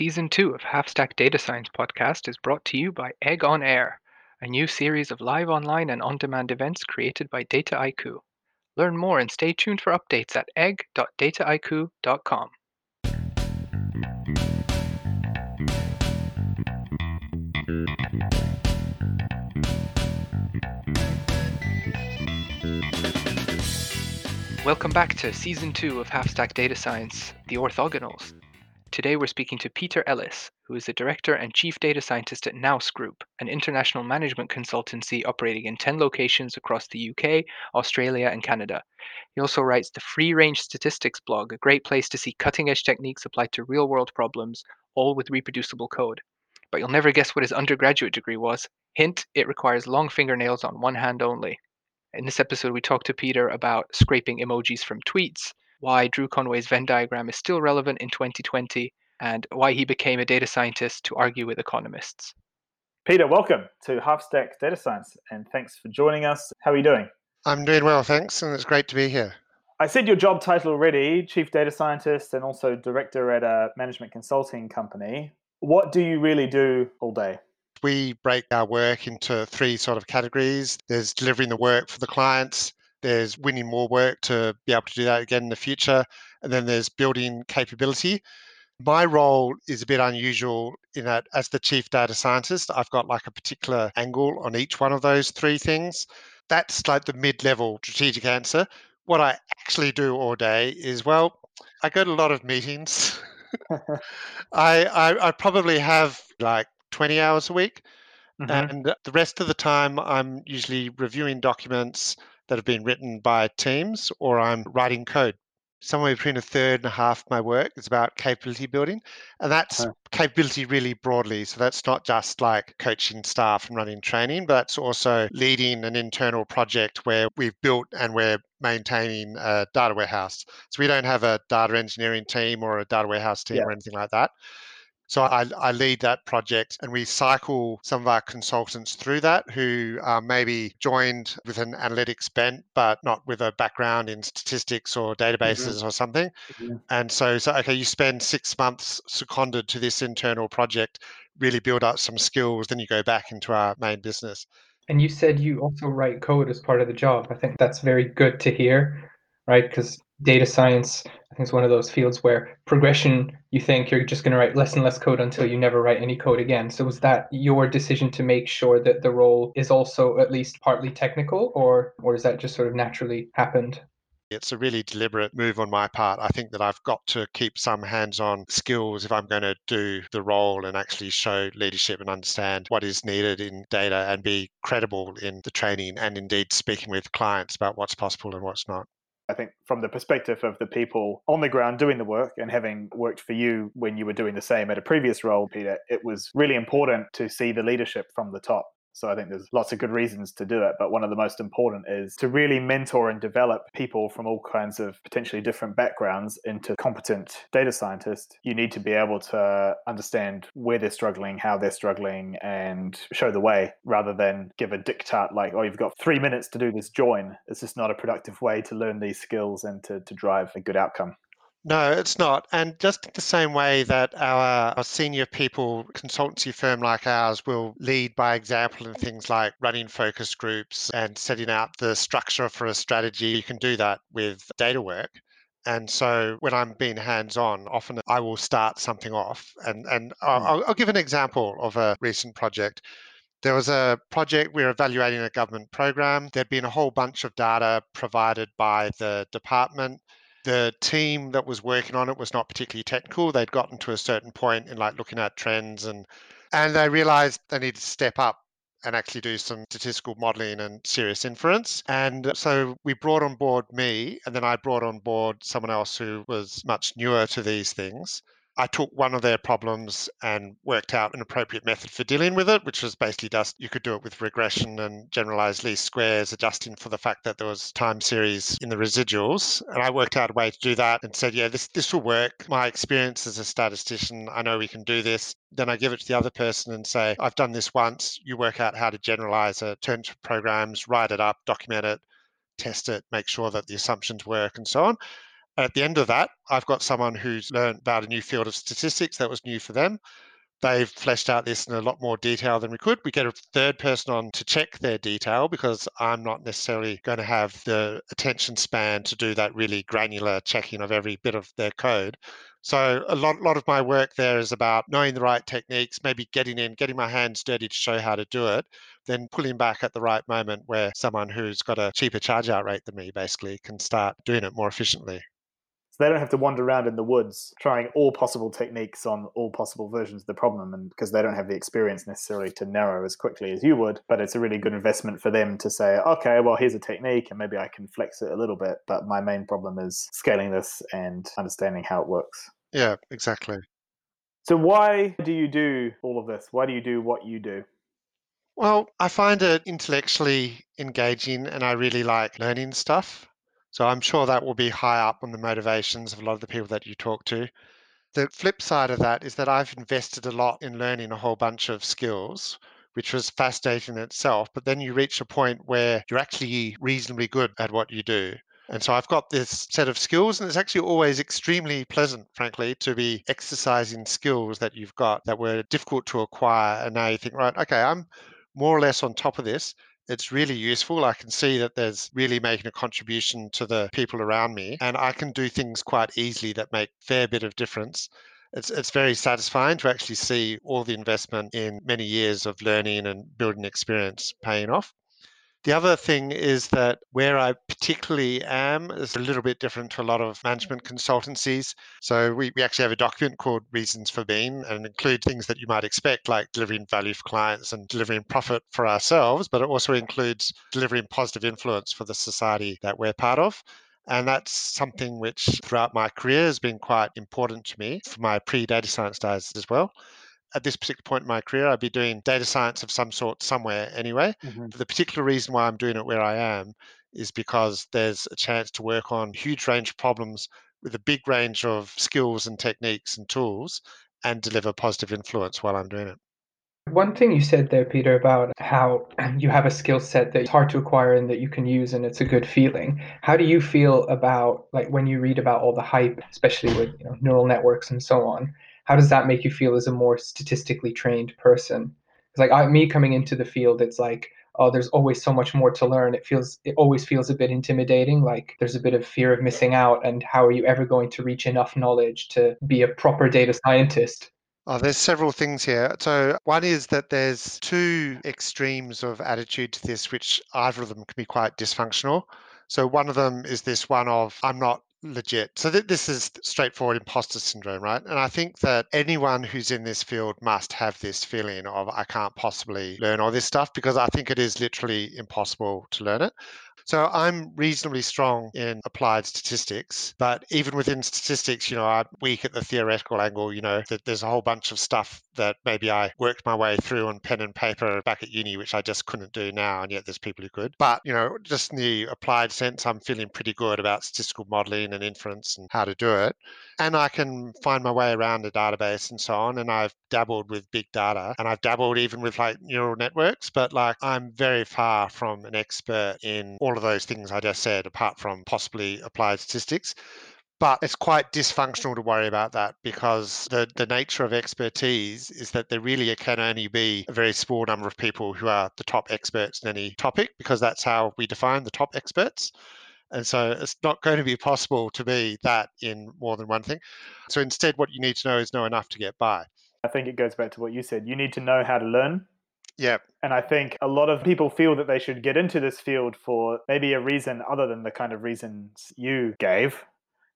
Season 2 of Half Stack Data Science podcast is brought to you by Egg on Air, a new series of live online and on demand events created by Dataiku. Learn more and stay tuned for updates at egg.dataiku.com. Welcome back to Season 2 of Half Stack Data Science, The Orthogonals. Today we're speaking to Peter Ellis, who is the Director and Chief Data Scientist at Nous Group, an international management consultancy operating in 10 locations across the UK, Australia, and Canada. He also writes the Free Range Statistics blog, a great place to see cutting edge techniques applied to real world problems, all with reproducible code. But you'll never guess what his undergraduate degree was. Hint, it requires long fingernails on one hand only. In this episode, we talk to Peter about scraping emojis from tweets, why Drew Conway's Venn diagram is still relevant in 2020, and why he became a data scientist to argue with economists. Peter, welcome to Half Stack Data Science, and thanks for joining us. How are you doing? I'm doing well, thanks, and it's great to be here. I said your job title already Chief Data Scientist and also Director at a management consulting company. What do you really do all day? we break our work into three sort of categories. There's delivering the work for the clients, there's winning more work to be able to do that again in the future, and then there's building capability. My role is a bit unusual in that as the chief data scientist, I've got like a particular angle on each one of those three things. That's like the mid level strategic answer. What I actually do all day is, well, I go to a lot of meetings. I, I, I probably have like 20 hours a week. Mm-hmm. And the rest of the time, I'm usually reviewing documents that have been written by teams or I'm writing code. Somewhere between a third and a half of my work is about capability building. And that's capability really broadly. So that's not just like coaching staff and running training, but that's also leading an internal project where we've built and we're maintaining a data warehouse. So we don't have a data engineering team or a data warehouse team yeah. or anything like that. So I, I, lead that project and we cycle some of our consultants through that who are maybe joined with an analytics bent, but not with a background in statistics or databases mm-hmm. or something. Mm-hmm. And so, so, okay, you spend six months seconded to this internal project, really build up some skills, then you go back into our main business. And you said you also write code as part of the job. I think that's very good to hear, right? Because data science I think it's one of those fields where progression, you think you're just going to write less and less code until you never write any code again. So was that your decision to make sure that the role is also at least partly technical, or or is that just sort of naturally happened? It's a really deliberate move on my part. I think that I've got to keep some hands on skills if I'm going to do the role and actually show leadership and understand what is needed in data and be credible in the training and indeed speaking with clients about what's possible and what's not. I think from the perspective of the people on the ground doing the work and having worked for you when you were doing the same at a previous role, Peter, it was really important to see the leadership from the top. So I think there's lots of good reasons to do it. But one of the most important is to really mentor and develop people from all kinds of potentially different backgrounds into competent data scientists. You need to be able to understand where they're struggling, how they're struggling, and show the way rather than give a diktat like, oh, you've got three minutes to do this join. It's just not a productive way to learn these skills and to, to drive a good outcome. No, it's not. And just the same way that our, our, senior people, consultancy firm like ours, will lead by example in things like running focus groups and setting out the structure for a strategy, you can do that with data work. And so when I'm being hands on, often I will start something off. And, and hmm. I'll, I'll give an example of a recent project. There was a project we were evaluating a government program. There'd been a whole bunch of data provided by the department the team that was working on it was not particularly technical. They'd gotten to a certain point in like looking at trends and and they realized they needed to step up and actually do some statistical modeling and serious inference. And so we brought on board me, and then I brought on board someone else who was much newer to these things. I took one of their problems and worked out an appropriate method for dealing with it, which was basically just you could do it with regression and generalized least squares, adjusting for the fact that there was time series in the residuals. And I worked out a way to do that and said, yeah, this, this will work. My experience as a statistician, I know we can do this. Then I give it to the other person and say, I've done this once. You work out how to generalize it, turn to programs, write it up, document it, test it, make sure that the assumptions work, and so on At the end of that, I've got someone who's learned about a new field of statistics that was new for them. They've fleshed out this in a lot more detail than we could. We get a third person on to check their detail because I'm not necessarily going to have the attention span to do that really granular checking of every bit of their code. So a lot, lot of my work there is about knowing the right techniques, maybe getting in, getting my hands dirty to show how to do it, then pulling back at the right moment where someone who's got a cheaper charge out rate than me basically can start doing it more efficiently they don't have to wander around in the woods trying all possible techniques on all possible versions of the problem and because they don't have the experience necessarily to narrow as quickly as you would but it's a really good investment for them to say okay well here's a technique and maybe i can flex it a little bit but my main problem is scaling this and understanding how it works. Yeah exactly. So why do you do all of this? Why do you do what you do? Well i find it intellectually engaging and i really like learning stuff so I'm sure that will be high up on the motivations of a lot of the people that you talk to. The flip side of that is that I've invested a lot in learning a whole bunch of skills, which was fascinating in itself. But then you reach a point where you're actually reasonably good at what you do. And so I've got this set of skills, and it's actually always extremely pleasant, frankly, to be exercising skills that you've got that were difficult to acquire. And now you think, right, okay, I'm more or less on top of this it's really useful. I can see that there's really making a contribution to the people around me, and I can do things quite easily that make fair bit of difference. It's it's very satisfying to actually see all the investment in many years of learning and building experience paying off. The other thing is that where I particularly am is a little bit different to a lot of management consultancies. So we, we actually have a document called Reasons for Being and include things that you might expect, like delivering value for clients and delivering profit for ourselves, but it also includes delivering positive influence for the society that we're part of. And that's something which throughout my career has been quite important to me for my pre data science days as well at this particular point in my career, I'd be doing data science of some sort somewhere anyway. Mm-hmm. The particular reason why I'm doing it where I am is because there's a chance to work on huge range of problems with a big range of skills and techniques and tools and deliver positive influence while I'm doing it. One thing you said there, Peter, about how you have a skill set that's hard to acquire and that you can use and it's a good feeling. How do you feel about like when you read about all the hype, especially with you know, neural networks and so on? How does that make you feel as a more statistically trained person? It's like I, me coming into the field, it's like oh, there's always so much more to learn. It feels it always feels a bit intimidating. Like there's a bit of fear of missing out, and how are you ever going to reach enough knowledge to be a proper data scientist? Oh, there's several things here. So, one is that there's two extremes of attitude to this, which either of them can be quite dysfunctional. So, one of them is this one of, I'm not legit. So th- this is straightforward imposter syndrome, right? And I think that anyone who's in this field must have this feeling of I can't possibly learn all this stuff because I think it is literally impossible to learn it. So I'm reasonably strong in applied statistics, but even within statistics, you know, I'm weak at the theoretical angle. You know, that there's a whole bunch of stuff that maybe I worked my way through on pen and paper back at uni, which I just couldn't do now, and yet there's people who could. But you know, just in the applied sense, I'm feeling pretty good about statistical modeling and inference and how to do it and I can find my way around a database and so on. And I've dabbled with big data and I've dabbled even with like neural networks, but like I'm very far from an expert in all of those things I just said, apart from possibly applied statistics. But it's quite dysfunctional to worry about that because the, the nature of expertise is that there really can only be a very small number of people who are the top experts in any topic because that's how we define the top experts. And so it's not going to be possible to be that in more than one thing. So instead, what you need to know is know enough to get by. I think it goes back to what you said. You need to know how to learn. Yeah. And I think a lot of people feel that they should get into this field for maybe a reason other than the kind of reasons you gave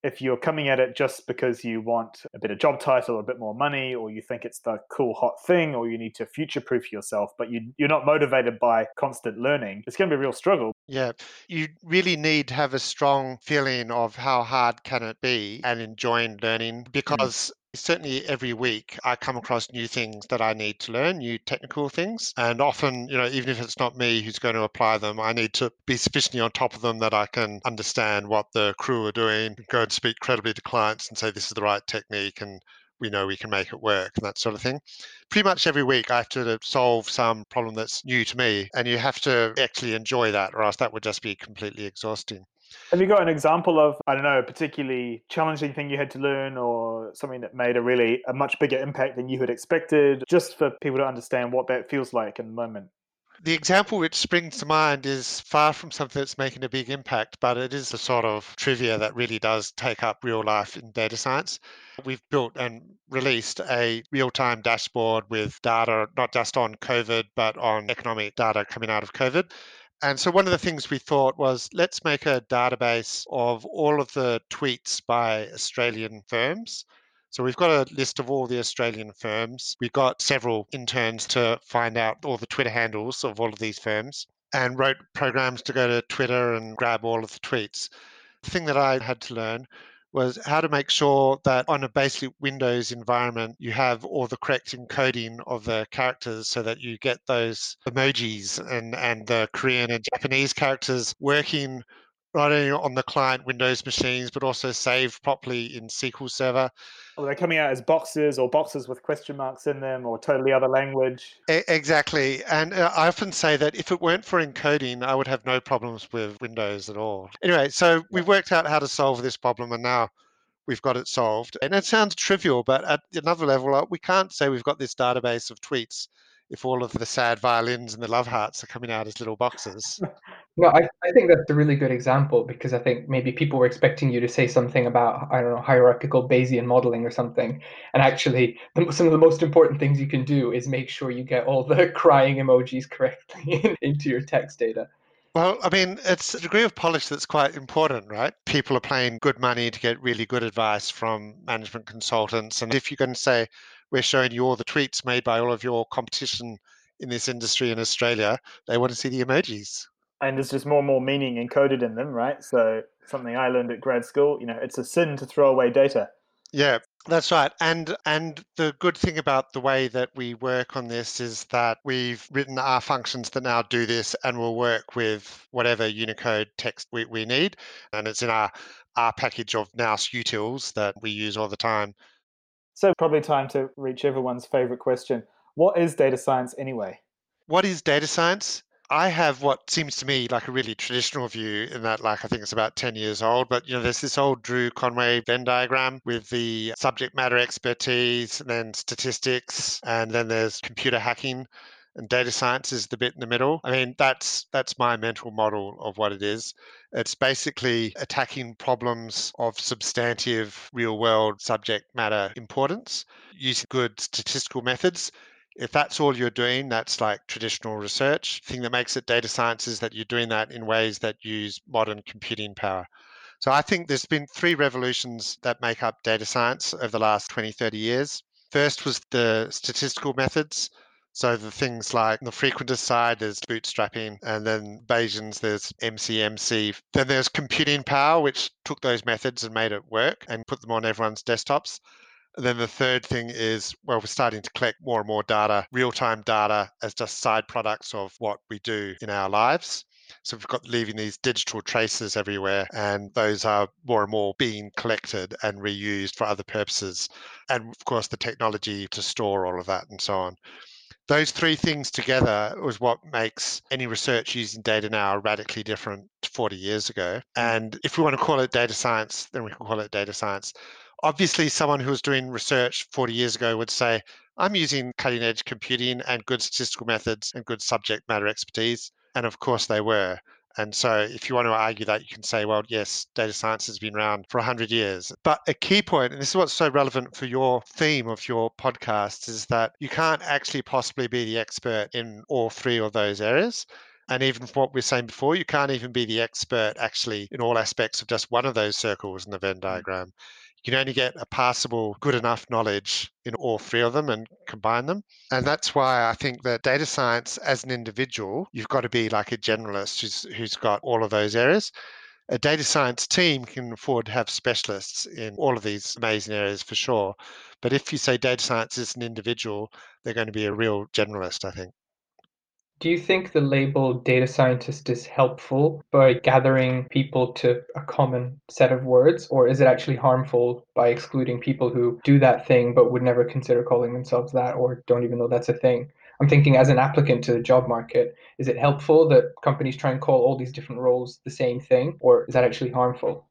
if you're coming at it just because you want a bit of job title or a bit more money or you think it's the cool hot thing or you need to future proof yourself but you, you're not motivated by constant learning it's going to be a real struggle yeah you really need to have a strong feeling of how hard can it be and enjoying learning mm. because certainly every week I come across new things that I need to learn, new technical things. And often, you know, even if it's not me who's going to apply them, I need to be sufficiently on top of them that I can understand what the crew are doing, go and speak credibly to clients and say this is the right technique and we know we can make it work and that sort of thing. Pretty much every week I have to solve some problem that's new to me and you have to actually enjoy that or else that would just be completely exhausting. Have you got an example of, I don't know, a particularly challenging thing you had to learn or something that made a really a much bigger impact than you had expected, just for people to understand what that feels like in the moment? The example which springs to mind is far from something that's making a big impact, but it is a sort of trivia that really does take up real life in data science. We've built and released a real time dashboard with data not just on COVID, but on economic data coming out of COVID. And so one of the things we thought was let's make a database of all of the tweets by Australian firms. So we've got a list of all the Australian firms. We've got several interns to find out all the Twitter handles of all of these firms and wrote programs to go to Twitter and grab all of the tweets. The thing that I had to learn was how to make sure that on a basic Windows environment, you have all the correct encoding of the characters so that you get those emojis and, and the Korean and Japanese characters working not only on the client Windows machines, but also saved properly in SQL Server. Or they're coming out as boxes or boxes with question marks in them or totally other language. exactly. And uh, I often say that if it weren't for encoding, I would have no problems with Windows at all. Anyway, so we've worked out how to solve this problem and now we've got it solved. And it sounds trivial, but at another level, uh, we can't say we've got this database of tweets if all of the sad violins and the love hearts are coming out as little boxes. No, I, I think that's a really good example because I think maybe people were expecting you to say something about, I don't know, hierarchical Bayesian modeling or something. And actually, some of the most important things you can do is make sure you get all the crying emojis correctly into your text data. Well, I mean, it's a degree of polish that's quite important, right? People are paying good money to get really good advice from management consultants. And if you're going to say, we're showing you all the tweets made by all of your competition in this industry in Australia, they want to see the emojis. And there's just more and more meaning encoded in them, right? So something I learned at grad school, you know, it's a sin to throw away data. Yeah, that's right. And and the good thing about the way that we work on this is that we've written our functions that now do this and will work with whatever Unicode text we, we need. And it's in our our package of Nous utils that we use all the time. So, probably time to reach everyone's favorite question. What is data science anyway? What is data science? I have what seems to me like a really traditional view in that, like, I think it's about 10 years old, but, you know, there's this old Drew Conway Venn diagram with the subject matter expertise, and then statistics, and then there's computer hacking and data science is the bit in the middle. I mean, that's that's my mental model of what it is. It's basically attacking problems of substantive real world subject matter importance using good statistical methods. If that's all you're doing, that's like traditional research. The thing that makes it data science is that you're doing that in ways that use modern computing power. So I think there's been three revolutions that make up data science over the last 20, 30 years. First was the statistical methods. So the things like the frequentist side, there's bootstrapping, and then Bayesians, there's MCMC. Then there's computing power, which took those methods and made it work and put them on everyone's desktops. And then the third thing is, well, we're starting to collect more and more data, real time data, as just side products of what we do in our lives. So we've got leaving these digital traces everywhere, and those are more and more being collected and reused for other purposes. And of course, the technology to store all of that and so on. Those three things together was what makes any research using data now radically different to 40 years ago. Mm. And if we want to call it data science, then we can call it data science. Obviously, someone who was doing research 40 years ago would say, I'm using cutting edge computing and good statistical methods and good subject matter expertise. And of course, they were. And so, if you want to argue that, you can say, well, yes, data science has been around for 100 years. But a key point, and this is what's so relevant for your theme of your podcast, is that you can't actually possibly be the expert in all three of those areas. And even for what we are saying before, you can't even be the expert actually in all aspects of just one of those circles in the Venn mm. diagram you can only get a passable, good enough knowledge in all three of them and combine them. And that's why I think that data science as an individual, you've got to be like a generalist who's, who's got all of those areas. A data science team can afford to have specialists in all of these amazing areas for sure. But if you say data science is an individual, they're going to be a real generalist, I think. Do you think the label data scientist is helpful by gathering people to a common set of words, or is it actually harmful by excluding people who do that thing but would never consider calling themselves that or don't even know that's a thing? I'm thinking as an applicant to the job market, is it helpful that companies try and call all these different roles the same thing, or is that actually harmful?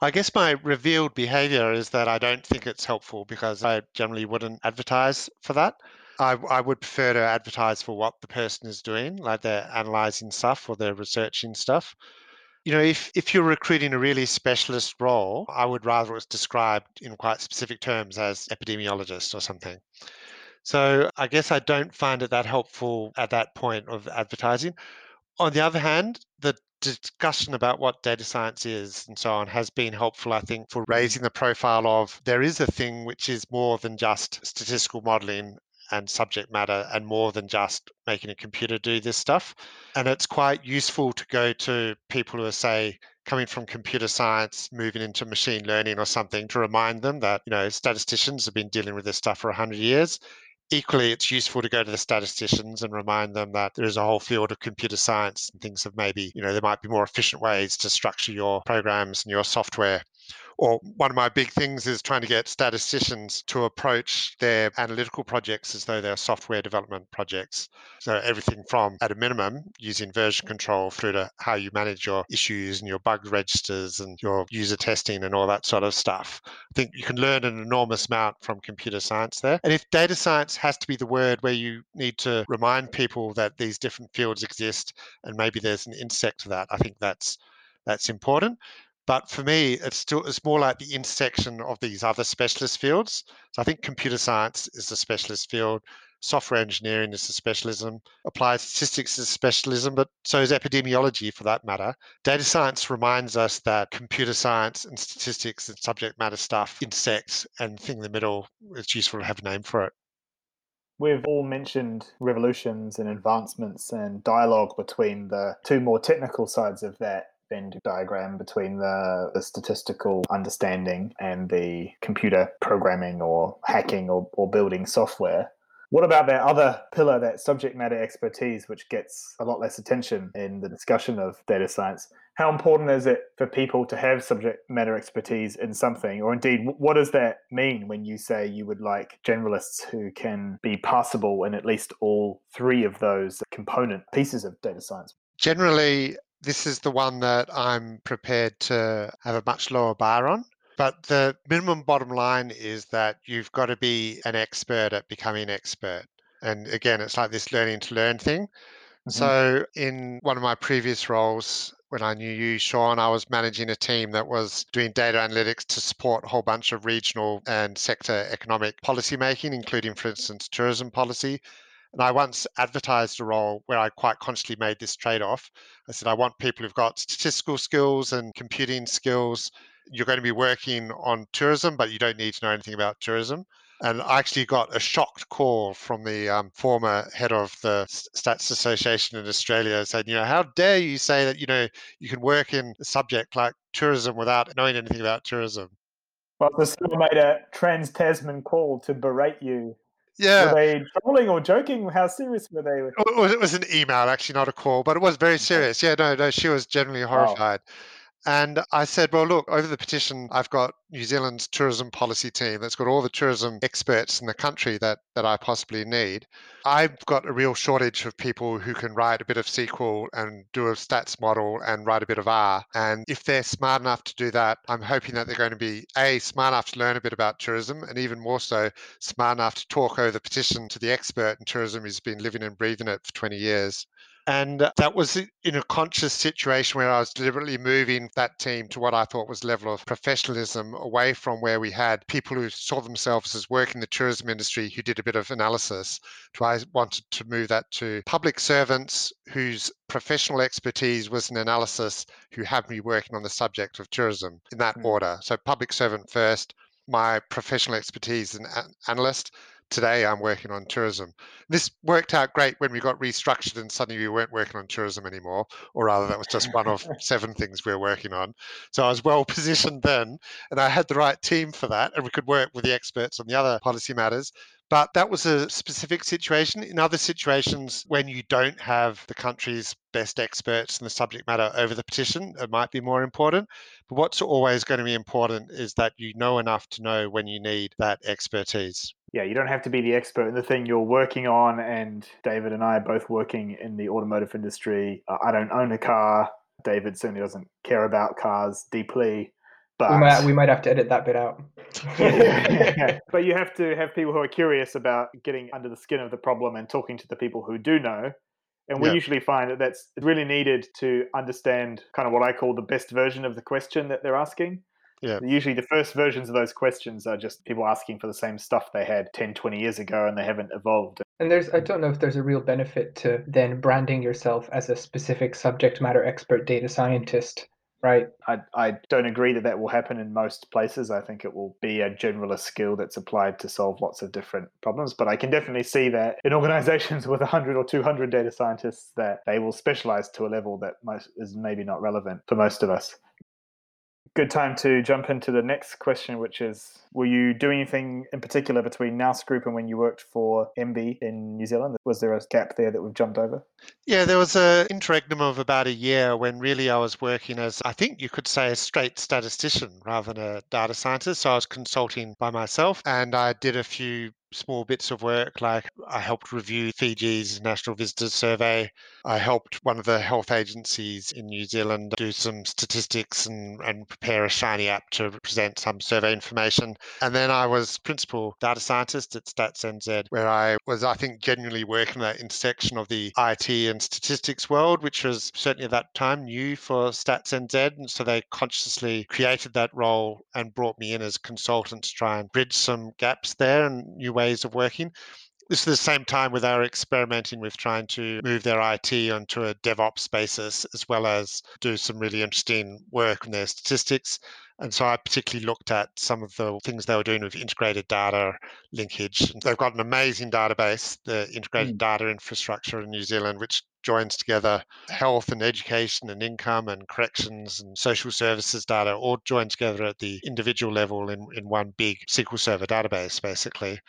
I guess my revealed behavior is that I don't think it's helpful because I generally wouldn't advertise for that. I, I would prefer to advertise for what the person is doing, like they're analyzing stuff or they're researching stuff. You know, if, if you're recruiting a really specialist role, I would rather it's described in quite specific terms as epidemiologist or something. So I guess I don't find it that helpful at that point of advertising. On the other hand, the discussion about what data science is and so on has been helpful, I think, for raising the profile of there is a thing which is more than just statistical modeling and subject matter and more than just making a computer do this stuff. And it's quite useful to go to people who are, say, coming from computer science, moving into machine learning or something to remind them that, you know, statisticians have been dealing with this stuff for 100 years. Equally, it's useful to go to the statisticians and remind them that there is a whole field of computer science and things of maybe, you know, there might be more efficient ways to structure your programs and your software or one of my big things is trying to get statisticians to approach their analytical projects as though they're software development projects. So everything from, at a minimum, using version control through to how you manage your issues and your bug registers and your user testing and all that sort of stuff. I think you can learn an enormous amount from computer science there. And if data science has to be the word where you need to remind people that these different fields exist and maybe there's an insect to that, I think that's that's important. But for me, it's still it's more like the intersection of these other specialist fields. So I think computer science is a specialist field, software engineering is a specialism, applied statistics is a specialism, but so is epidemiology for that matter. Data science reminds us that computer science and statistics and subject matter stuff intersect and thing in the middle, it's useful to have a name for it. We've all mentioned revolutions and advancements and dialogue between the two more technical sides of that Venn diagram between the, the statistical understanding and the computer programming or hacking or, or building software. What about that other pillar, that subject matter expertise, which gets a lot less attention in the discussion of data science? How important is it for people to have subject matter expertise in something? Or indeed, what does that mean when you say you would like generalists who can be passable in at least all three of those component pieces of data science? Generally, this is the one that I'm prepared to have a much lower bar on. But the minimum bottom line is that you've got to be an expert at becoming expert. And again, it's like this learning to learn thing. Mm-hmm. So, in one of my previous roles, when I knew you, Sean, I was managing a team that was doing data analytics to support a whole bunch of regional and sector economic policy making, including, for instance, tourism policy. And I once advertised a role where I quite consciously made this trade off. I said, I want people who've got statistical skills and computing skills. You're going to be working on tourism, but you don't need to know anything about tourism. And I actually got a shocked call from the um, former head of the Stats Association in Australia saying, you know, how dare you say that, you know, you can work in a subject like tourism without knowing anything about tourism? Well, the school made a trans Tasman call to berate you yeah. Were they trolling or joking? How serious were they? It was an email, actually, not a call, but it was very serious. Yeah, no, no, she was generally horrified. And I said, well, look, over the petition, I've got New Zealand's tourism policy team that's got all the tourism experts in the country that, that I possibly need. I've got a real shortage of people who can write a bit of SQL and do a stats model and write a bit of R. And if they're smart enough to do that, I'm hoping that they're going to be A, smart enough to learn a bit about tourism, and even more so, smart enough to talk over the petition to the expert in tourism who's been living and breathing it for 20 years. And that was in a conscious situation where I was deliberately moving that team to what I thought was level of professionalism away from where we had people who saw themselves as working in the tourism industry who did a bit of analysis. To I wanted to move that to public servants whose professional expertise was in analysis who have me working on the subject of tourism in that mm. order. So public servant first, my professional expertise an analyst, today I'm working on tourism. This worked out great when we got restructured and suddenly we weren't working on tourism anymore, or rather, that was just one of seven things we were working on. So I was well positioned then, and I had the right team for that, and we could work with the experts on the other policy matters. But that was a specific situation. In other situations, when you don't have the country's best experts in the subject matter over the petition, it might be more important. But what's always going to be important is that you know enough to know when you need that expertise. Yeah, you don't have to be the expert in the thing you're working on. And David and I are both working in the automotive industry. Uh, I don't own a car. David certainly doesn't care about cars deeply. But we might, we might have to edit that bit out. yeah, but you have to have people who are curious about getting under the skin of the problem and talking to the people who do know. And we Yeah. usually find that that's really needed to understand kind of what I call the best version of the question that they're asking. Yeah. Usually the first versions of those questions are just people asking for the same stuff they had 10, 20 years ago and they haven't evolved. And there's, I don't know if there's a real benefit to then branding yourself as a specific subject matter expert data scientist, right? I, I don't agree that that will happen in most places. I think it will be a generalist skill that's applied to solve lots of different problems. But I can definitely see that in organizations with 100 or 200 data scientists, that they will specialize to a level that most, is maybe not relevant for most of us. Good time to jump into the next question, which is Were you doing anything in particular between Nous Group and when you worked for MB in New Zealand? Was there a gap there that we've jumped over? Yeah, there was an interregnum of about a year when really I was working as I think you could say a straight statistician rather than a data scientist. So I was consulting by myself and I did a few small bits of work like I helped review Fiji's National Visitors Survey. I helped one of the health agencies in New Zealand do some statistics and, and prepare a shiny app to present some survey information. And then I was principal data scientist at StatsNZ, where I was, I think, genuinely working at that intersection of the IT and statistics world, which was certainly at that time new for StatsNZ. And so they consciously created that role and brought me in as consultant to try and bridge some gaps there and new ways of working. This is the same time with our experimenting with trying to move their IT onto a DevOps basis, as well as do some really interesting work on their statistics. And so I particularly looked at some of the things they were doing with integrated data linkage. They've got an amazing database, the integrated hmm. data infrastructure in New Zealand, which joins together health and education and income and corrections and social services data, all joined together at the individual level in, in one big SQL Server database, basically.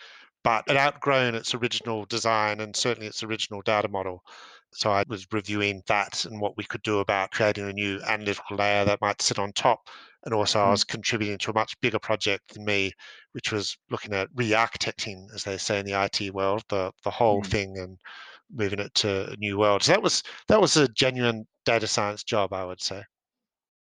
But it outgrown its original design and certainly its original data model. So I was reviewing that and what we could do about creating a new analytical layer that might sit on top. And also, I Mm. was contributing to a much bigger project than me, which was looking at re-architecting, as they say in the IT world, the the whole Mm. thing and moving it to a new world. So that was that was a genuine data science job, I would say.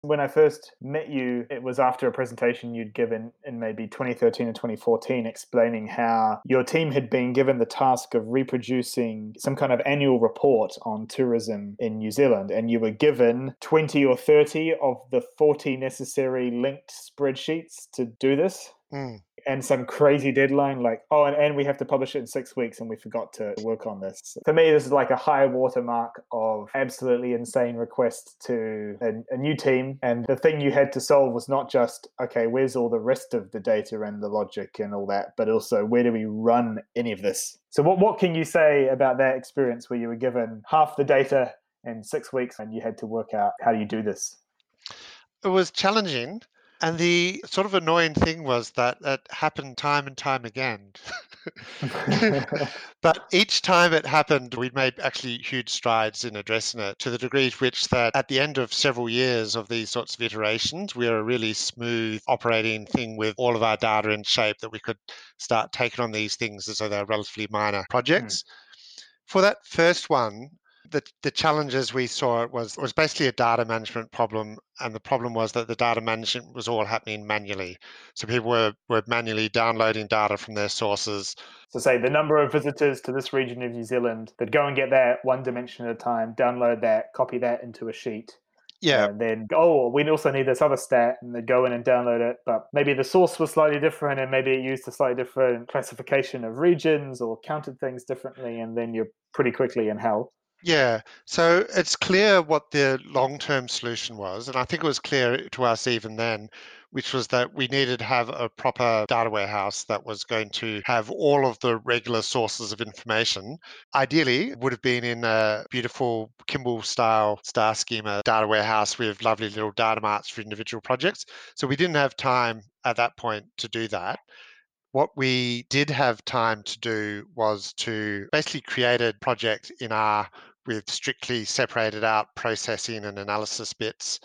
When I first met you, it was after a presentation you'd given in maybe 2013 and 2014, explaining how your team had been given the task of reproducing some kind of annual report on tourism in New Zealand. And you were given 20 or 30 of the 40 necessary linked spreadsheets to do this. Mm. And some crazy deadline, like, oh, and, and we have to publish it in six weeks, and we forgot to work on this. For me, this is like a high watermark of absolutely insane request to a, a new team. And the thing you had to solve was not just, okay, where's all the rest of the data and the logic and all that, but also where do we run any of this? So, what, what can you say about that experience where you were given half the data in six weeks and you had to work out how do you do this? It was challenging. And the sort of annoying thing was that it happened time and time again. but each time it happened, we'd made actually huge strides in addressing it to the degree to which that at the end of several years of these sorts of iterations, we were a really smooth operating thing with all of our data in shape that we could start taking on these things as though they're relatively minor hmm. projects. For that first one, the, the challenges we saw was was basically a data management problem, and the problem was that the data management was all happening manually. So people were, were manually downloading data from their sources. So, say the number of visitors to this region of New Zealand that go and get that one dimension at a time, download that, copy that into a sheet. Yeah, And then, oh, we also need this other stat, and they go in and download it. But maybe the source was slightly different, and maybe it used a slightly different classification of regions or counted things differently, and then you're pretty quickly in hell. Yeah. So it's clear what the long term solution was, and I think it was clear to us even then, which was that we needed to have a proper data warehouse that was going to have all of the regular sources of information. Ideally, it would have been in a beautiful Kimball style star schema data warehouse with lovely little data marts for individual projects. So we didn't have time at that point to do that. What we did have time to do was to basically create a project in R with strictly separated out processing and analysis bits.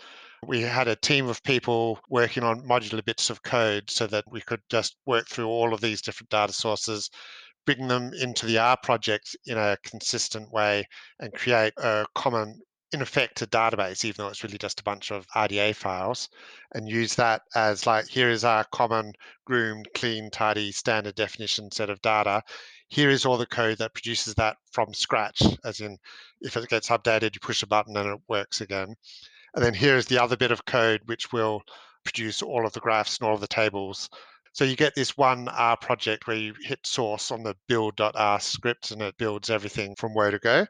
We had a team of people working on modular bits of code so that we could just work through all of these different data sources, bring them into the R project in a consistent way, and create a common in effect a database, even though it's really just a bunch of RDA files, and use that as like, here is our common groomed, clean, tidy, standard definition set of data. Here is all the code that produces that from scratch, as in if it gets updated, you push a button and it works again. And then here is the other bit of code which will produce all of the graphs and all of the tables. So you get this one R project where you hit source on the build.r script and it builds everything from where to go.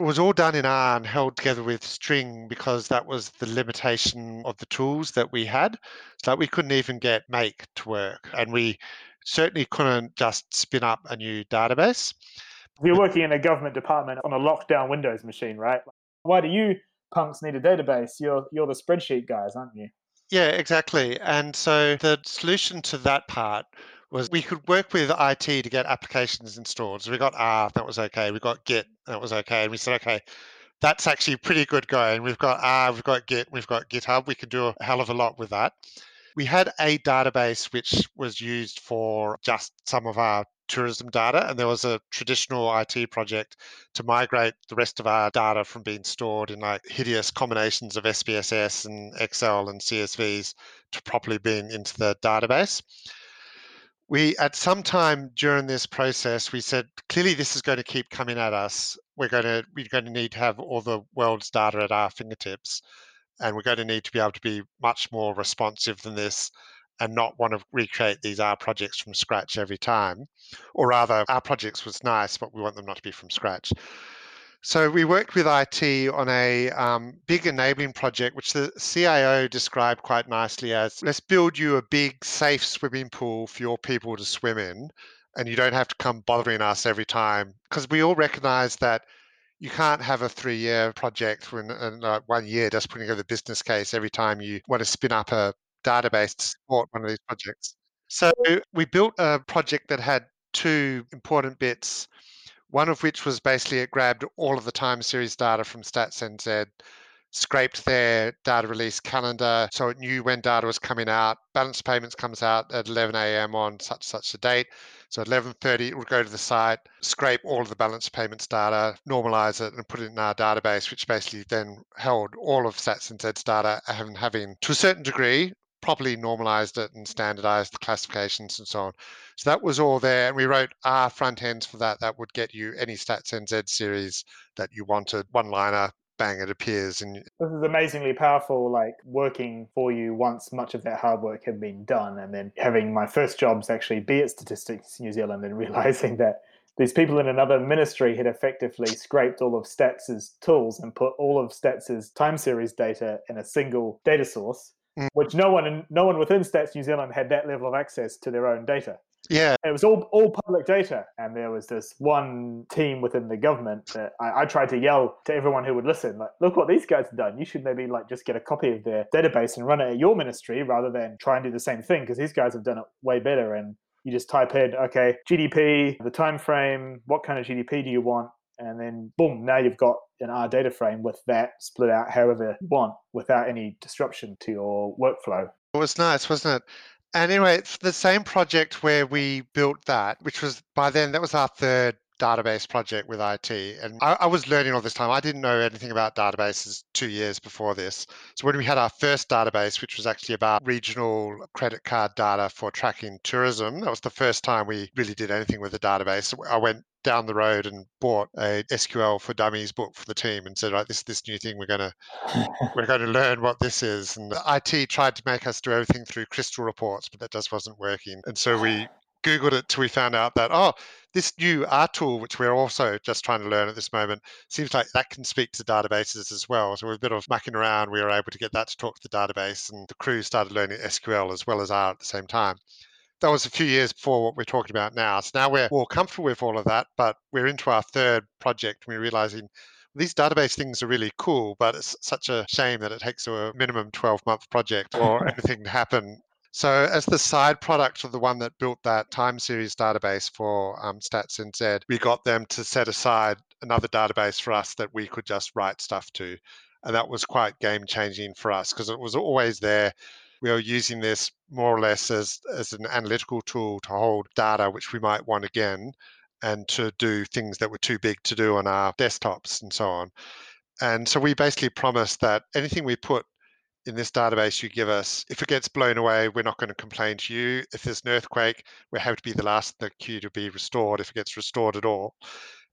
It was all done in R and held together with string because that was the limitation of the tools that we had. So we couldn't even get make to work. And we certainly couldn't just spin up a new database. You're working in a government department on a lockdown Windows machine, right? Why do you punks need a database? You're you're the spreadsheet guys, aren't you? Yeah, exactly. And so the solution to that part was we could work with IT to get applications installed. So we got R, that was okay. We got Git, that was okay. And we said, okay, that's actually pretty good going. We've got R, we've got Git, we've got GitHub. We can do a hell of a lot with that. We had a database which was used for just some of our tourism data, and there was a traditional IT project to migrate the rest of our data from being stored in like hideous combinations of SPSS and Excel and CSVs to properly being into the database. We at some time during this process we said clearly this is going to keep coming at us. We're going to we're going to need to have all the world's data at our fingertips and we're going to need to be able to be much more responsive than this and not want to recreate these R projects from scratch every time. Or rather, our projects was nice, but we want them not to be from scratch. So we worked with IT on a um, big enabling project, which the CIO described quite nicely as let's build you a big, safe swimming pool for your people to swim in, and you don't have to come bothering us every time. Because we all recognize that you can't have a three-year project when in uh, one year just putting together the business case every time you want to spin up a database to support one of these projects. So we built a project that had two important bits one of which was basically it grabbed all of the time series data from StatsNZ, scraped their data release calendar so it knew when data was coming out. Balance payments comes out at 11 a.m. on such such a date. So at 11:30 it would go to the site, scrape all of the balance payments data, normalize it, and put it in our database, which basically then held all of StatsNZ's data, having having to a certain degree properly normalized it and standardized the classifications and so on. So that was all there. And we wrote our front ends for that. That would get you any Stats NZ series that you wanted, one liner, bang, it appears. And this is amazingly powerful, like working for you once much of that hard work had been done. And then having my first jobs actually be at Statistics New Zealand and realizing that these people in another ministry had effectively scraped all of Stats's tools and put all of Stats's time series data in a single data source mm. which no one in, no one within Stats New Zealand had that level of access to their own data. Yeah, it was all all public data, and there was this one team within the government that I, I, tried to yell to everyone who would listen, like, "Look what these guys have done! You should maybe like just get a copy of their database and run it at your ministry rather than try and do the same thing because these guys have done it way better." And you just type in, "Okay, GDP, the time frame, what kind of GDP do you want?" and then boom, now you've got an R data frame with that split out however you want without any disruption to your workflow. It was nice, wasn't it? And anyway, it's the same project where we built that, which was by then, that was our third database project with IT. And I, I, was learning all this time. I didn't know anything about databases two years before this. So when we had our first database, which was actually about regional credit card data for tracking tourism, that was the first time we really did anything with a database. I went down the road and bought a SQL for Dummies book for the team and said, right, this this new thing we're gonna we're going to learn what this is. And IT tried to make us do everything through crystal reports, but that just wasn't working. And so we Googled it till we found out that, oh, this new R tool, which we're also just trying to learn at this moment, seems like that can speak to databases as well. So with a bit of mucking around, we were able to get that to talk to the database, and the crew started learning SQL as well as R at the same time. That was a few years before what we're talking about now. So now we're more comfortable with all of that, but we're into our third project and we're realizing these database things are really cool, but it's such a shame that it takes a minimum 12 month project or anything to happen So, as the side product of the one that built that time series database for um, StatsNZ, we got them to set aside another database for us that we could just write stuff to. And that was quite game changing for us because it was always there. We were using this more or less as, as an analytical tool to hold data which we might want again and to do things that were too big to do on our desktops and so on. And so we basically promised that anything we put in this database you give us, if it gets blown away, we're not going to complain to you. If there's an earthquake, we have to be the last in the queue to be restored if it gets restored at all.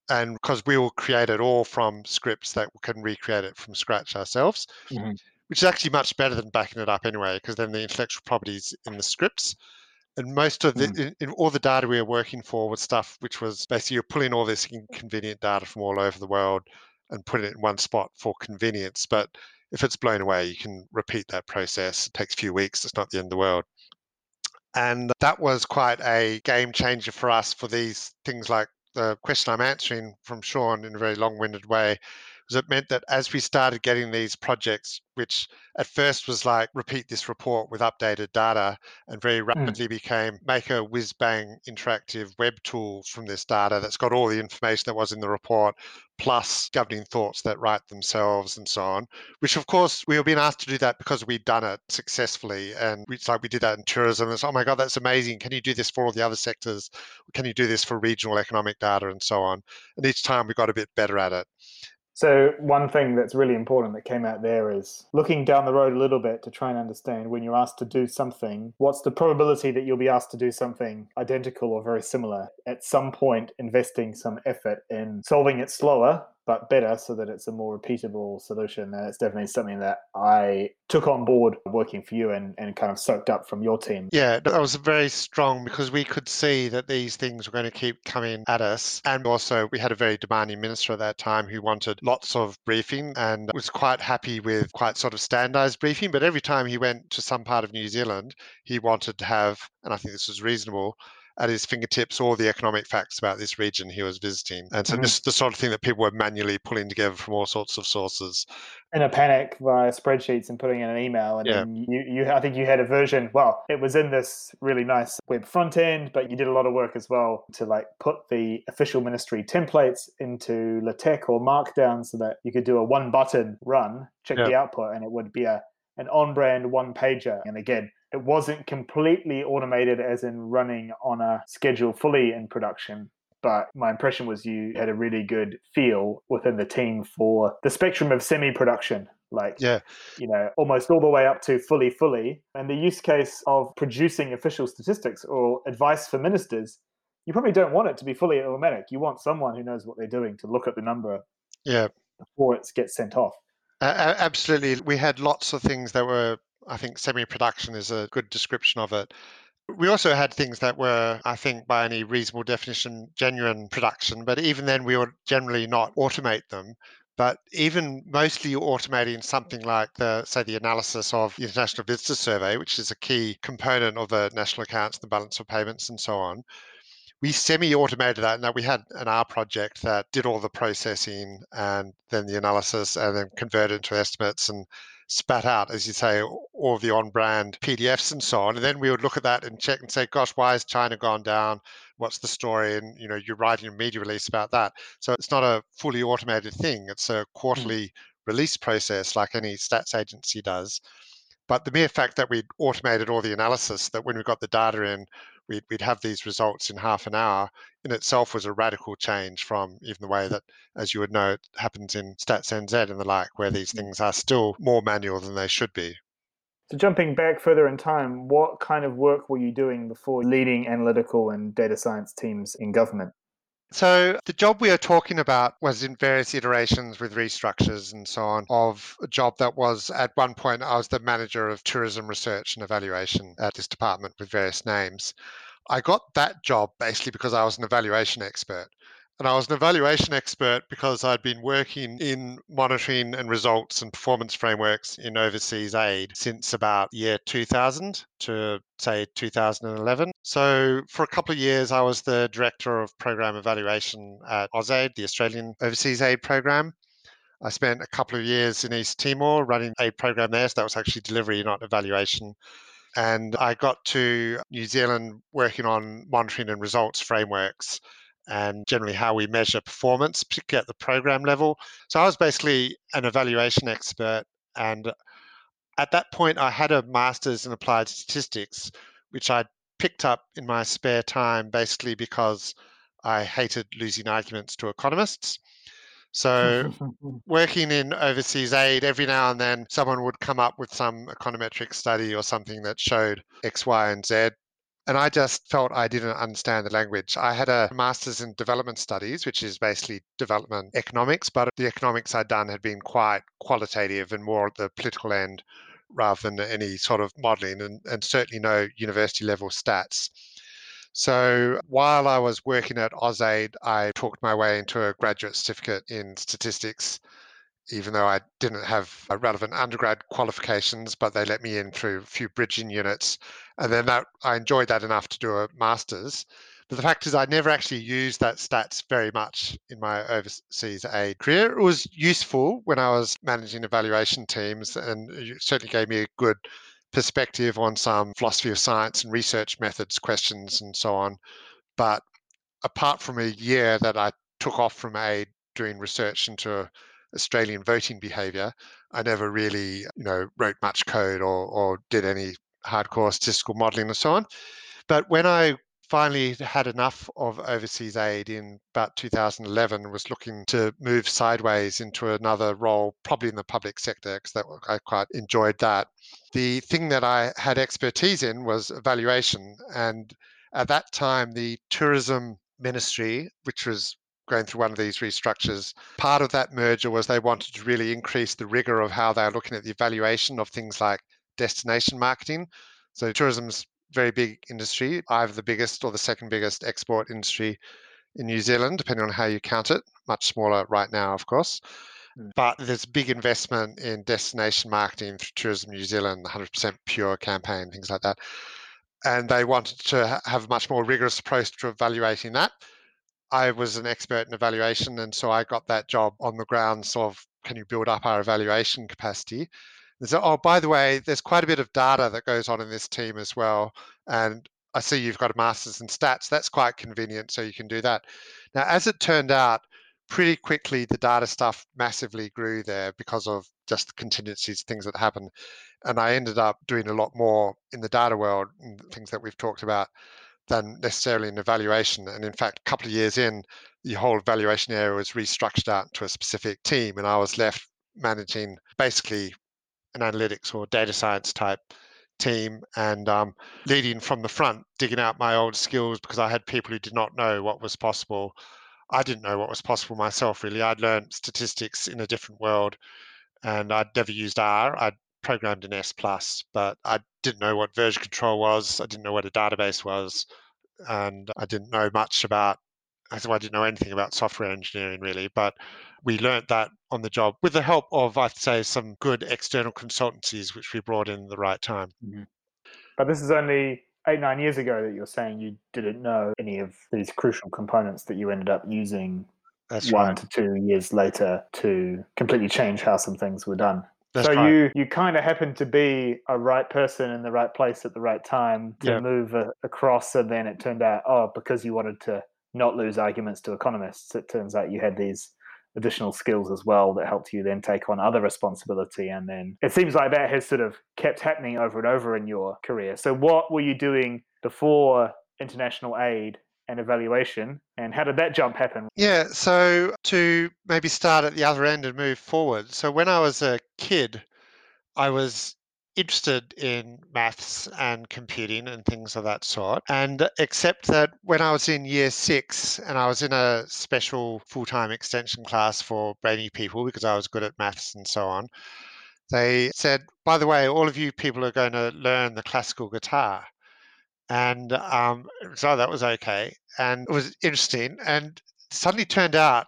And because we will create it all from scripts that can recreate it from scratch ourselves, mm-hmm. Which is actually much better than backing it up anyway, because then the intellectual properties in the scripts. And most of the, mm. in, in all the data we were working for was stuff which was basically you're pulling all this inconvenient data from all over the world and putting it in one spot for convenience. But if it's blown away, you can repeat that process. It takes a few weeks, it's not the end of the world. And that was quite a game changer for us for these things like the question I'm answering from Sean in a very long winded way was it meant that as we started getting these projects, which at first was like repeat this report with updated data, and very hmm. rapidly mm. became make a whiz bang interactive web tool from this data that's got all the information that was in the report, plus governing thoughts that write themselves and so on. Which of course we were being asked to do that because we'd done it successfully, and it's like we did that in tourism. It's oh my god, that's amazing! Can you do this for all the other sectors? Can you do this for regional economic data and so on? And each time we got a bit better at it. So, one thing that's really important that came out there is looking down the road a little bit to try and understand when you're asked to do something, what's the probability that you'll be asked to do something identical or very similar? At some point, investing some effort in solving it slower but better so that it's a more repeatable solution. And it's definitely something that I took on board working for you and, and kind of soaked up from your team. Yeah, that was very strong because we could see that these things were going to keep coming at us. And also, we had a very demanding minister at that time who wanted lots of briefing and was quite happy with quite sort of standardized briefing. But every time he went to some part of New Zealand, he wanted to have, and I think this was reasonable, at his fingertips all the economic facts about this region he was visiting. And so mm-hmm. this is the sort of thing that people were manually pulling together from all sorts of sources. In a panic via spreadsheets and putting in an email. And yeah. you, you, I think you had a version, well, it was in this really nice web front end, but you did a lot of work as well to like put the official ministry templates into LaTeX or Markdown so that you could do a one button run, check yeah. the output, and it would be a an on brand one pager. And again, it wasn't completely automated as in running on a schedule fully in production but my impression was you had a really good feel within the team for the spectrum of semi-production like yeah. you know almost all the way up to fully fully. And the use case of producing official statistics or advice for ministers you probably don't want it to be fully automatic. You want someone who knows what they're doing to look at the number yeah. before it gets sent off. Uh, absolutely. We had lots of things that were I think semi production is a good description of it. We also had things that were, I think, by any reasonable definition, genuine production, but even then we would generally not automate them. But even mostly automating something like the, say, the analysis of the International Visitor Survey, which is a key component of the national accounts, the balance of payments, and so on. We semi-automated that, and that we had an R project that did all the processing and then the analysis, and then converted into estimates and spat out, as you say, all the on brand PDFs and so on. And then we would look at that and check and say, gosh, why has China gone down? What's the story? And, you know, you're writing a media release about that. So it's not a fully automated thing. It's a hmm. quarterly mm. release process like any stats agency does. But the mere fact that we'd automated all the analysis, that when we got the data in, we'd, we'd have these results in half an hour in itself was a radical change from even the way that, as you would know, it happens in Stats NZ and the like, where these mm. things are still more manual than they should be. So, jumping back further in time, what kind of work were you doing before leading analytical and data science teams in government? So, the job we are talking about was in various iterations with restructures and so on of a job that was at one point, I was the manager of tourism research and evaluation at this department with various names. I got that job basically because I was an evaluation expert. And I was an evaluation expert because I'd been working in monitoring and results and performance frameworks in overseas aid since about year 2000 to say 2011. So for a couple of years, I was the director of program evaluation at AusAid, the Australian Overseas Aid Program. I spent a couple of years in East Timor running a program there. So that was actually delivery, not evaluation. And I got to New Zealand working on monitoring and results frameworks and generally how we measure performance, particularly at the program level. So I was basically an evaluation expert. And at that point, I had a master's in applied statistics, which I picked up in my spare time basically because I hated losing arguments to economists. So, working in overseas aid, every now and then someone would come up with some econometric study or something that showed X, Y, and Z. And I just felt I didn't understand the language. I had a master's in development studies, which is basically development economics, but the economics I'd done had been quite qualitative and more at the political end rather than any sort of modeling and, and certainly no university level stats. So while I was working at AusAid, I talked my way into a graduate certificate in statistics, even though I didn't have uh, relevant undergrad qualifications, but they let me in through a few bridging units. And then that I enjoyed that enough to do a master's. But the fact is, I never actually used that stats very much in my overseas aid career. It was useful when I was managing evaluation teams, and it certainly gave me a good perspective on some philosophy of science and research methods questions and so on. But apart from a year that I took off from aid doing research into Australian voting behaviour, I never really, you know, wrote much code or, or did any hardcore statistical modelling and so on. But when I finally had enough of overseas aid in about 2011 was looking to move sideways into another role, probably in the public sector, because I quite enjoyed that. The thing that I had expertise in was evaluation. And at that time, the tourism ministry, which was going through one of these restructures. Part of that merger was they wanted to really increase the rigor of how they're looking at the evaluation of things like destination marketing. So tourism's very big industry, either the biggest or the second biggest export industry in New Zealand, depending on how you count it. Much smaller right now, of course. Mm. But there's big investment in destination marketing for Tourism New Zealand, 100% pure campaign, things like that. And they wanted to have a much more rigorous approach to evaluating that. I was an expert in evaluation, and so I got that job on the grounds of can you build up our evaluation capacity? And So, oh, by the way, there's quite a bit of data that goes on in this team as well. And I see you've got a master's in stats. That's quite convenient, so you can do that. Now, as it turned out, pretty quickly the data stuff massively grew there because of just contingencies, things that happened. And I ended up doing a lot more in the data world, things that we've talked about, than necessarily an evaluation. And in fact, a couple of years in, the whole evaluation area was restructured out to a specific team, and I was left managing basically an analytics or data science type team and um, leading from the front, digging out my old skills because I had people who did not know what was possible. I didn't know what was possible myself, really. I'd learned statistics in a different world and I'd never used R. I'd programmed in S, but I didn't know what version control was. I didn't know what a database was. And I didn't know much about so I didn't know anything about software engineering really, but we learned that on the job with the help of, I'd say, some good external consultancies, which we brought in the right time. Mm-hmm. But this is only eight, nine years ago that you're saying you didn't know any of these crucial components that you ended up using That's one right. to two years later to completely change how some things were done. That's so right. you you kind of happened to be a right person in the right place at the right time to yeah. move a, across, and then it turned out, oh, because you wanted to not lose arguments to economists, it turns out you had these additional skills as well that helped you then take on other responsibility. And then it seems like that has sort of kept happening over and over in your career. So, what were you doing before international aid and evaluation and how did that jump happen yeah so to maybe start at the other end and move forward so when i was a kid i was interested in maths and computing and things of that sort. And except that when I was in year six and I was in a special full time extension class for brainy people because I was good at maths and so on, they said, by the way, all of you people are going to learn the classical guitar. And um, so that was okay. And it was interesting. And suddenly turned out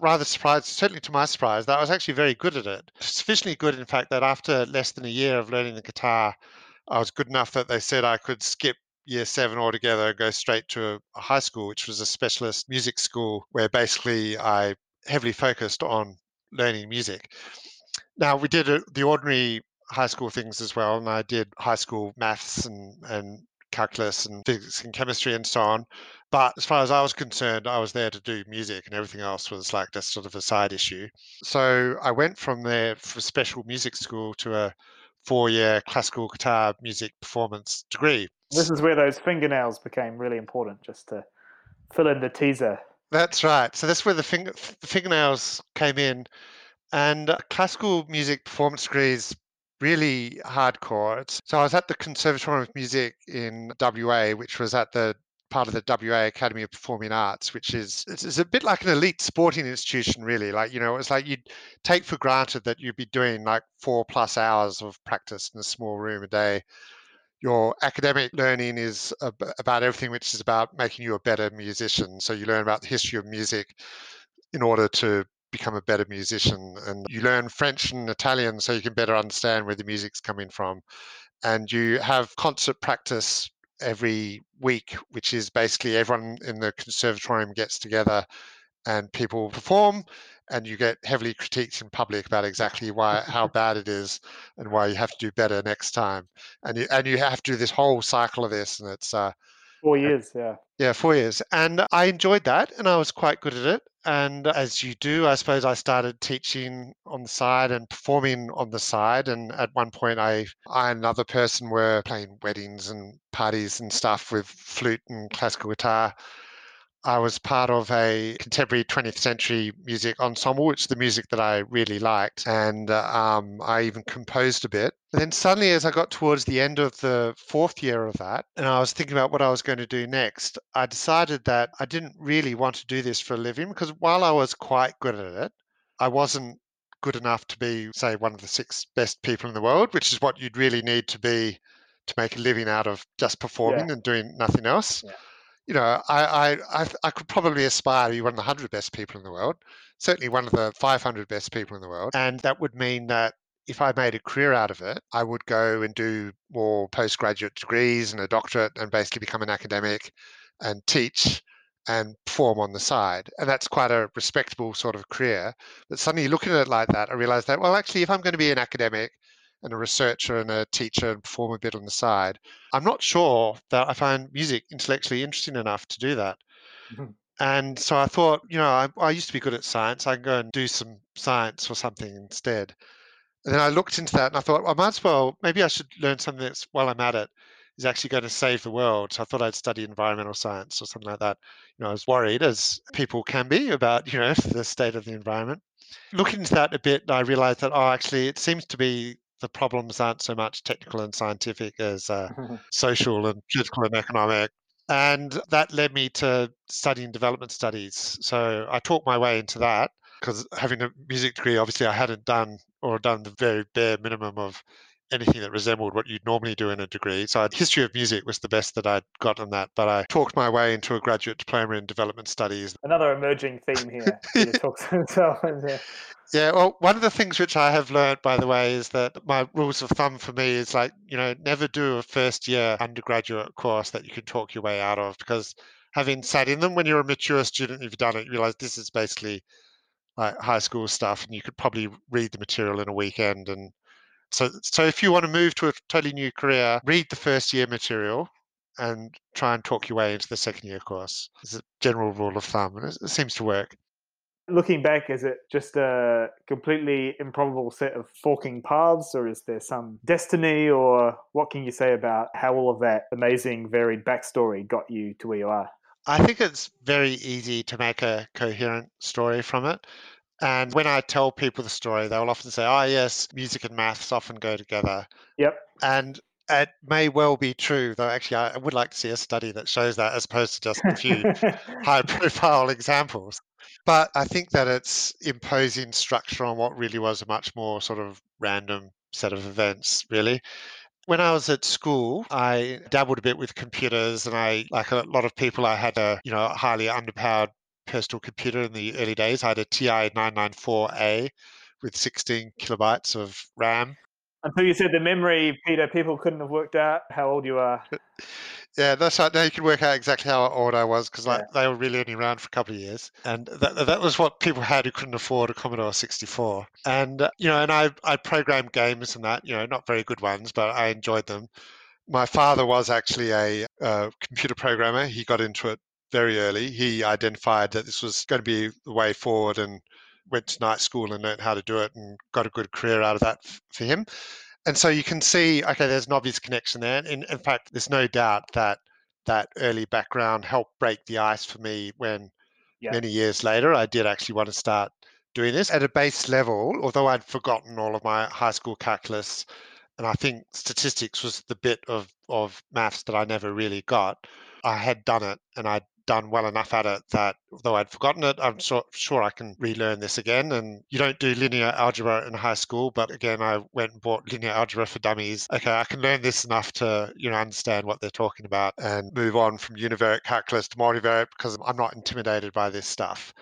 rather surprised, certainly to my surprise, that I was actually very good at it. Sufficiently good, in fact, that after less than a year of learning the guitar, I was good enough that they said I could skip year seven altogether and go straight to a high school, which was a specialist music school where basically I heavily focused on learning music. Now, we did a, the ordinary high school things as well, and I did high school maths and, and calculus and physics and chemistry and so on. But as far as I was concerned, I was there to do music and everything else was like just sort of a side issue. So I went from there for special music school to a four year classical guitar music performance degree. This is where those fingernails became really important, just to fill in the teaser. That's right. So that's where the, finger, the fingernails came in. And uh, classical music performance degree is really hardcore. It's, so I was at the Conservatorium of Music in WA, which was at the part of the WA Academy of Performing Arts, which is it's, it's, a bit like an elite sporting institution, really. Like you know, it's like you'd take for granted that you'd be doing like four plus hours of practice in a small room a day. Your academic learning is about everything which is about making you a better musician. So you learn about the history of music in order to become a better musician, and you learn French and Italian so you can better understand where the music's coming from. And you have concert practice every week, which is basically everyone in the conservatorium gets together and people perform and you get heavily critiqued in public about exactly why how bad it is and why you have to do better next time and you and you have to do this whole cycle of this and it's uh four years yeah yeah four years and i enjoyed that and i was quite good at it and as you do, I suppose I started teaching on the side and performing on the side. And at one point, I, I and another person were playing weddings and parties and stuff with flute and classical guitar. I was part of a contemporary 20th century music ensemble, which is the music that I really liked. And uh, um, I even composed a bit. And then suddenly, as I got towards the end of the fourth year of that, and I was thinking about what I was going to do next, I decided that I didn't really want to do this for a living because while I was quite good at it, I wasn't good enough to be, say, one of the six best people in the world, which is what you'd really need to be to make a living out of just performing yeah. and doing nothing else. Yeah you know, I, I, I, could probably aspire to be one of the 100 best people in the world, certainly one of the 500 best people in the world. And that would mean that if I made a career out of it, I would go and do more postgraduate degrees and a doctorate and basically become an academic and teach and perform on the side. And that's quite a respectable sort of career. But suddenly looking at it like that, I realized that, well, actually, if I'm going to be an academic, and a researcher and a teacher and perform a bit on the side. I'm not sure that I find music intellectually interesting enough to do that. Mm-hmm. And so I thought, you know, I, I, used to be good at science. I can go and do some science or something instead. And then I looked into that and I thought, well, I might as well, maybe I should learn something that's while I'm at it is actually going to save the world. So I thought I'd study environmental science or something like that. You know, I was worried, as people can be, about, you know, the state of the environment. Looking into that a bit, I realized that, oh, actually, it seems to be the problems aren't so much technical and scientific as uh, social and political and economic. And that led me to studying development studies. So I talked my way into that because having a music degree, obviously, I hadn't done or done the very bare minimum of anything that resembled what you'd normally do in a degree. So I'd, history of music was the best that I'd got on that, but I talked my way into a graduate diploma in development studies. Another emerging theme here. yeah. Yeah, well, one of the things which I have learned, by the way, is that my rules of thumb for me is like, you know, never do a first year undergraduate course that you can talk your way out of because having sat in them when you're a mature student, you've done it, you realize this is basically like high school stuff and you could probably read the material in a weekend and so, so if you want to move to a totally new career, read the first year material and try and talk your way into the second year course. It's a general rule of thumb, and it, it seems to work. Looking back, is it just a completely improbable set of forking paths, or is there some destiny, or what can you say about how all of that amazing, varied backstory got you to where you are? I think it's very easy to make a coherent story from it. And when I tell people the story, they'll often say, oh, yes, music and maths often go together. Yep. And it may well be true, though actually I would like to see a study that shows that as opposed to just a few high profile examples. But I think that it's imposing structure on what really was a much more sort of random set of events, really. When I was at school, I dabbled a bit with computers, and I, like a lot of people, I had a you know highly underpowered personal computer in the early days. I had a TI 994A with 16 kilobytes of RAM. Until you said the memory, Peter, people couldn't have worked out how old you are. Yeah, that's right. Now you can work out exactly how old I was because like, they were really only around for a couple of years, and that, that was what people had who couldn't afford a Commodore 64. And uh, you know, and I I programmed games and that, you know, not very good ones, but I enjoyed them. My father was actually a uh, computer programmer. He got into it very early. He identified that this was going to be the way forward and went to night school and learned how to do it and got a good career out of that f- for him and so you can see, okay, there's an obvious connection there. In, in fact, there's no doubt that that early background helped break the ice for me when yeah. many years later I did actually want to start doing this at a base level. Although I'd forgotten all of my high school calculus, and I think statistics was the bit of of maths that I never really got. I had done it, and I'd done well enough at it that though I'd forgotten it, I'm so, sure I can relearn this again. And you don't do linear algebra in high school, but again, I went and bought linear algebra for dummies. Okay, I can learn this enough to you know understand what they're talking about and move on from univariate calculus to multivariate because I'm not intimidated by this stuff.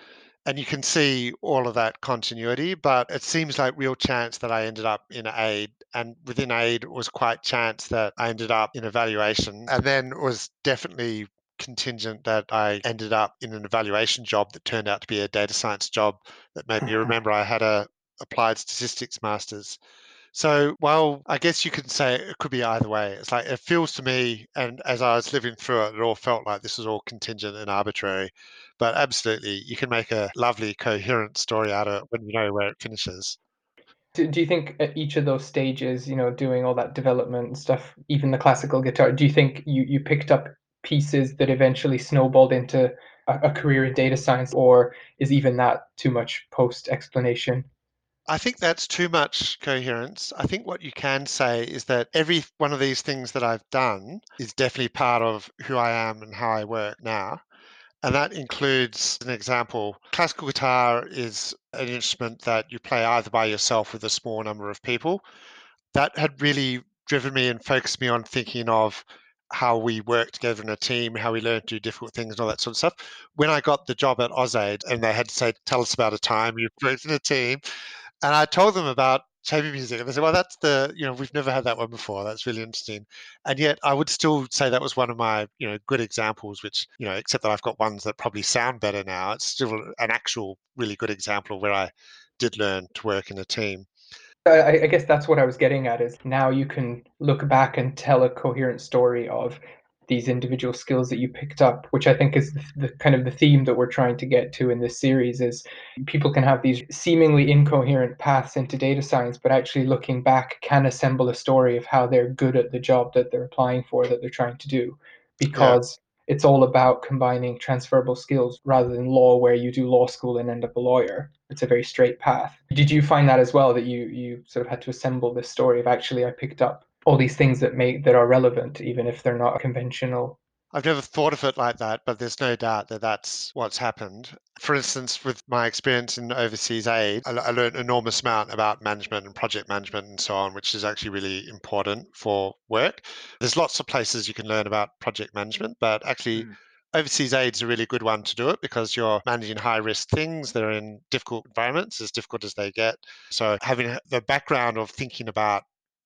And you can see all of that continuity, but it seems like real chance that I ended up in aid. And within aid was quite chance that I ended up in evaluation. And then was definitely contingent that I ended up in an evaluation job that turned out to be a data science job that made me mm-hmm. remember I had a applied statistics masters. So while I guess you could say it could be either way, it's like it feels to me, and as I was living through it, it all felt like this was all contingent and arbitrary. But absolutely, you can make a lovely, coherent story out of it when you know where it finishes. Do, do you think at each of those stages, you know, doing all that development stuff, even the classical guitar, do you think you, you picked up pieces that eventually snowballed into a, a career in data science, or is even that too much post explanation? I think that's too much coherence. I think what you can say is that every one of these things that I've done is definitely part of who I am and how I work now. And that includes an example. Classical guitar is an instrument that you play either by yourself with a small number of people. That had really driven me and focused me on thinking of how we work together in a team, how we learn to do difficult things and all that sort of stuff. When I got the job at AusAid and they had to say, tell us about a time you've worked in a team, and I told them about chamber music, and they said, well, that's the, you know, we've never had that one before. That's really interesting. And yet I would still say that was one of my, you know, good examples, which, you know, except that I've got ones that probably sound better now, it's still an actual really good example of where I did learn to work in a team. I, I guess that's what I was getting at is now you can look back and tell a coherent story of these individual skills that you picked up which i think is the, the, kind of the theme that we're trying to get to in this series is people can have these seemingly incoherent paths into data science but actually looking back can assemble a story of how they're good at the job that they're applying for that they're trying to do. Because it's all about combining transferable skills rather than law where you do law school and end up a lawyer. It's a very straight path. Did you find that as well that you you sort of had to assemble this story of actually i picked up all these things that make that are relevant even if they're not conventional I've never thought of it like that, but there's no doubt that that's what's happened. For instance, with my experience in overseas aid, I, I learned an enormous amount about management and project management and so on, which is actually really important for work. There's lots of places you can learn about project management, but actually, mm. Overseas aid is a really good one to do it because you're managing high risk things. They're in difficult environments, as difficult as they get. So, having the background of thinking about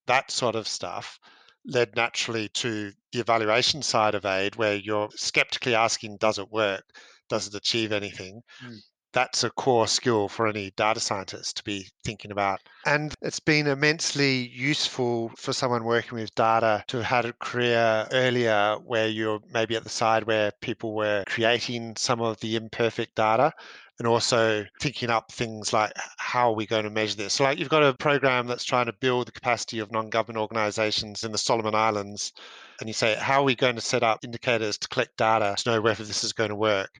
that sort of stuff led naturally to the evaluation side of aid, where you're skeptically asking, does it work? Does it achieve anything? Mm. That's a core skill for any data scientist to be thinking about. And it's been immensely useful for someone working with data to have had a career earlier where you're maybe at the side where people were creating some of the imperfect data and also thinking up things like how are we going to measure this? So, like you've got a program that's trying to build the capacity of non-government organizations in the Solomon Islands, and you say, how are we going to set up indicators to collect data to know whether this is going to work?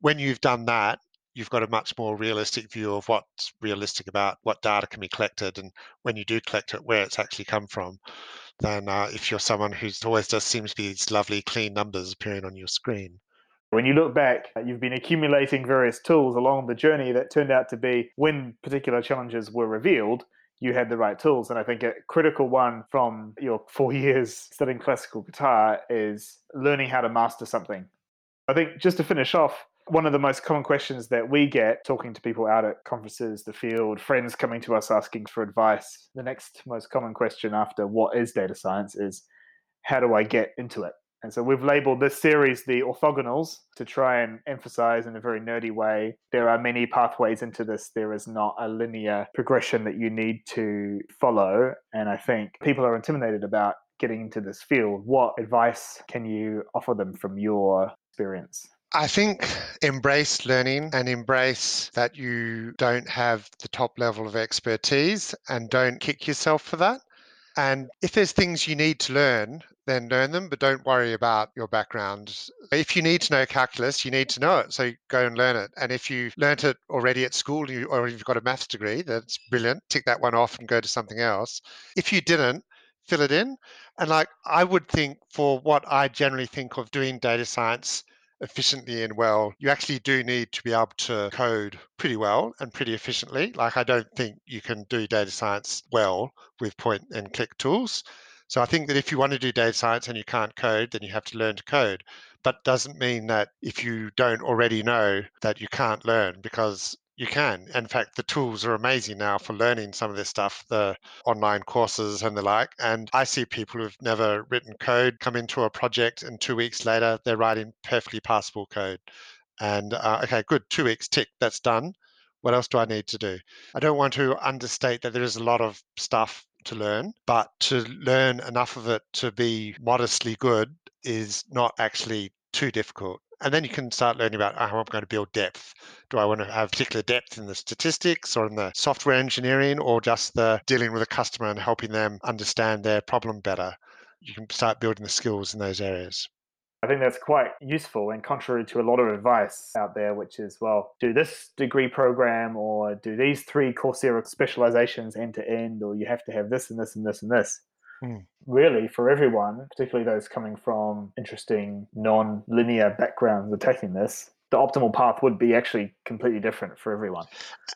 When you've done that, you've got a much more realistic view of what's realistic about what data can be collected and when you do collect it, where it's actually come from, than uh, if you're someone who's always just seems to be these lovely clean numbers appearing on your screen. When you look back, you've been accumulating various tools along the journey that turned out to be when particular challenges were revealed, you had the right tools. And I think a critical one from your four years studying classical guitar is learning how to master something. I think just to finish off, One of the most common questions that we get talking to people out at conferences, the field, friends coming to us asking for advice, the next most common question after what is data science is how do I get into it? And so we've labeled this series the orthogonals to try and emphasize in a very nerdy way. There are many pathways into this. There is not a linear progression that you need to follow. And I think people are intimidated about getting into this field. What advice can you offer them from your experience? I think embrace learning and embrace that you don't have the top level of expertise and don't kick yourself for that. And if there's things you need to learn, then learn them, but don't worry about your background. If you need to know calculus, you need to know it. So go and learn it. And if you learnt it already at school or you've got a maths degree, that's brilliant. Tick that one off and go to something else. If you didn't, fill it in. And like I would think for what I generally think of doing data science efficiently and well, you actually do need to be able to code pretty well and pretty efficiently. Like, I don't think you can do data science well with point and click tools. So I think that if you want to do data science and you can't code, then you have to learn to code. But doesn't mean that if you don't already know that you can't learn because you can. In fact, the tools are amazing now for learning some of this stuff, the online courses and the like. And I see people who've never written code come into a project, and two weeks later, they're writing perfectly passable code. And uh, okay, good, two weeks, tick, that's done. What else do I need to do? I don't want to understate that there is a lot of stuff to learn, but to learn enough of it to be modestly good is not actually too difficult and then you can start learning about oh, how I'm going to build depth. Do I want to have particular depth in the statistics or in the software engineering or just the dealing with a customer and helping them understand their problem better? You can start building the skills in those areas. I think that's quite useful and contrary to a lot of advice out there, which is, well, do this degree program or do these three Coursera specializations end to end, or you have to have this and this and this and this. Mm. Really, for everyone, particularly those coming from interesting non linear backgrounds attacking this, the optimal path would be actually completely different for everyone.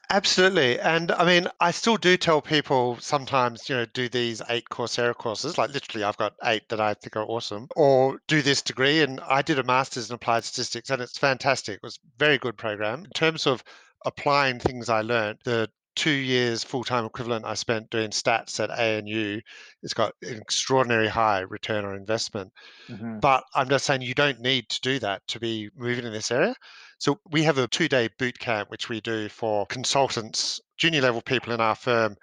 Absolutely. And I mean, I still do tell people sometimes, you know, do these eight Coursera courses. Like literally, I've got eight that I think are awesome, or do this degree. And I did a master's in applied statistics, and it's fantastic. It was a very good program. In terms of applying things I learned, the two years full time equivalent I spent doing stats at ANU, it's got an extraordinary high return on investment. Mm-hmm. But I'm just saying you don't need to do that to be moving in this area. So we have a two day boot camp, which we do for consultants, junior level people in our firm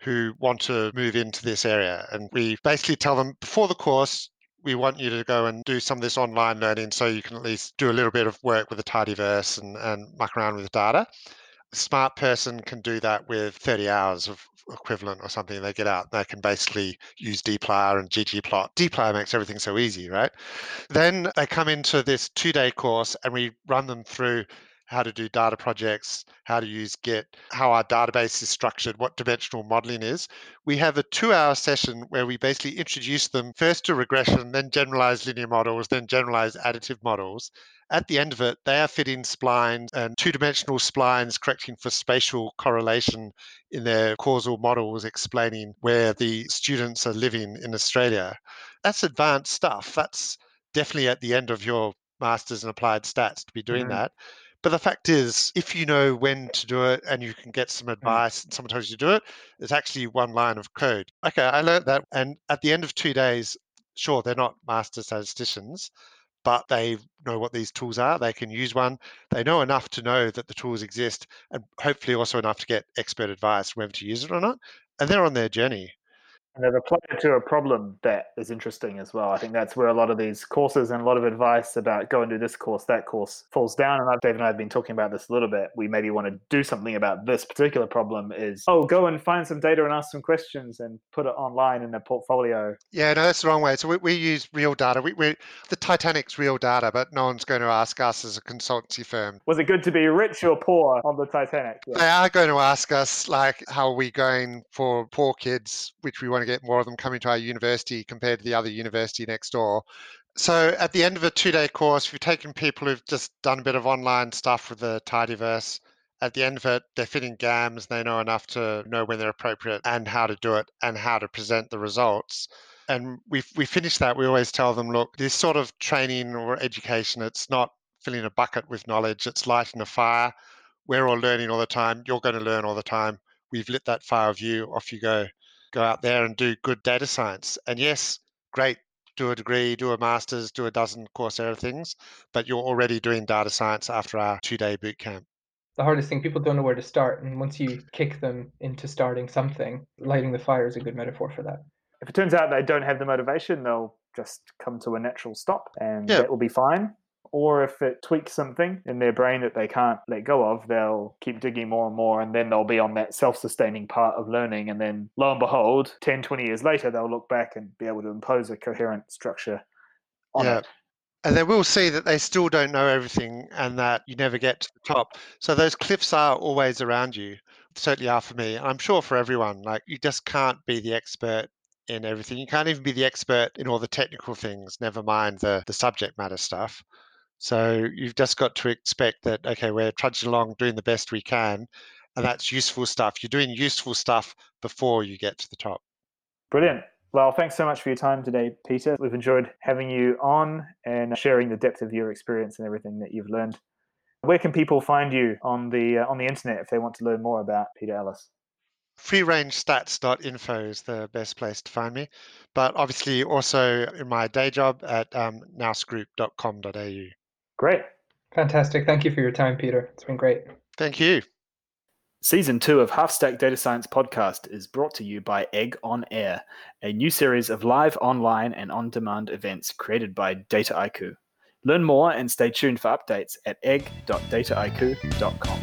who want to move into this area. And we basically tell them before the course, we want you to go and do some of this online learning so you can at least do a little bit of work with the tidyverse and, and muck around with the data smart person can do that with 30 hours of equivalent or something. They get out, they can basically use dplyr and ggplot. dplyr makes everything so easy, right? Then they come into this two day course and we run them through how to do data projects, how to use Git, how our database is structured, what dimensional modeling is. We have a two hour session where we basically introduce them first to regression, then generalized linear models, then generalized additive models. At the end of it, they are fitting splines and two dimensional splines correcting for spatial correlation in their causal models, explaining where the students are living in Australia. That's advanced stuff. That's definitely at the end of your master's in applied stats to be doing mm-hmm. that. But the fact is, if you know when to do it and you can get some mm. advice and someone tells you to do it, it's actually one line of code. Okay, I learned that. And at the end of two days, sure, they're not master statisticians, but they know what these tools are. They can use one. They know enough to know that the tools exist and hopefully also enough to get expert advice whether to use it or not. And they're on their journey. And they've applied to a problem that is interesting as well. I think that's where a lot of these courses and a lot of advice about go and do this course, that course falls down. And Dave and I have been talking about this a little bit. We maybe want to do something about this particular problem is, oh, go and find some data and ask some questions and put it online in a portfolio. Yeah, no, that's the wrong way. So we, we use real data. We, we, the Titanic's real data, but no one's going to ask us as a consultancy firm. Was it good to be rich or poor on the Titanic? Yeah. They are going to ask us, like, how are we going for poor kids, which we to get more of them coming to our university compared to the other university next door. So at the end of a two-day course, we've taken people who've just done a bit of online stuff with the Tidyverse. At the end of it, they're fitting GAMs. They know enough to know when they're appropriate and how to do it and how to present the results. And we we finish that. We always tell them, look, this sort of training or education, it's not filling a bucket with knowledge, it's lighting a fire. We're all learning all the time. You're going to learn all the time. We've lit that fire of you. Off you go. Go out there and do good data science. And yes, great. Do a degree, do a master's, do a dozen Coursera things, but you're already doing data science after our two day boot camp the hardest thing people don't know where to start and once you kick them into starting something lighting the fire is a good metaphor for that if it turns out they don't have the motivation they'll just come to a natural stop and yeah. that will be fine or if it tweaks something in their brain that they can't let go of, they'll keep digging more and more, and then they'll be on that self sustaining part of learning. And then, lo and behold, 10, 20 years later, they'll look back and be able to impose a coherent structure on yeah. it and they will see that they still don't know everything and that you never get to the top. So those cliffs are always around you. Certainly are for me. I'm sure for everyone. Like you just can't be the expert in everything. You can't even be the expert in all the technical things, never mind the, the subject matter stuff. So you've just got to expect that, okay, we're trudging along doing the best we can. And that's useful stuff. You're doing useful stuff before you get to the top. Brilliant. Well, thanks so much for your time today, Peter. We've enjoyed having you on and sharing the depth of your experience and everything that you've learned. Where can people find you on the uh, on the internet if they want to learn more about Peter Ellis? freerangestats.info is the best place to find me. But obviously, also in my day job at um, nousgroup.com.au. Great. Fantastic. Thank you for your time, Peter. It's been great. Thank you. Season two of Half Stack Data Science podcast is brought to you by Egg on Air, a new series of live online and on demand events created by Dataiku. Learn more and stay tuned for updates at egg.dataiku.com.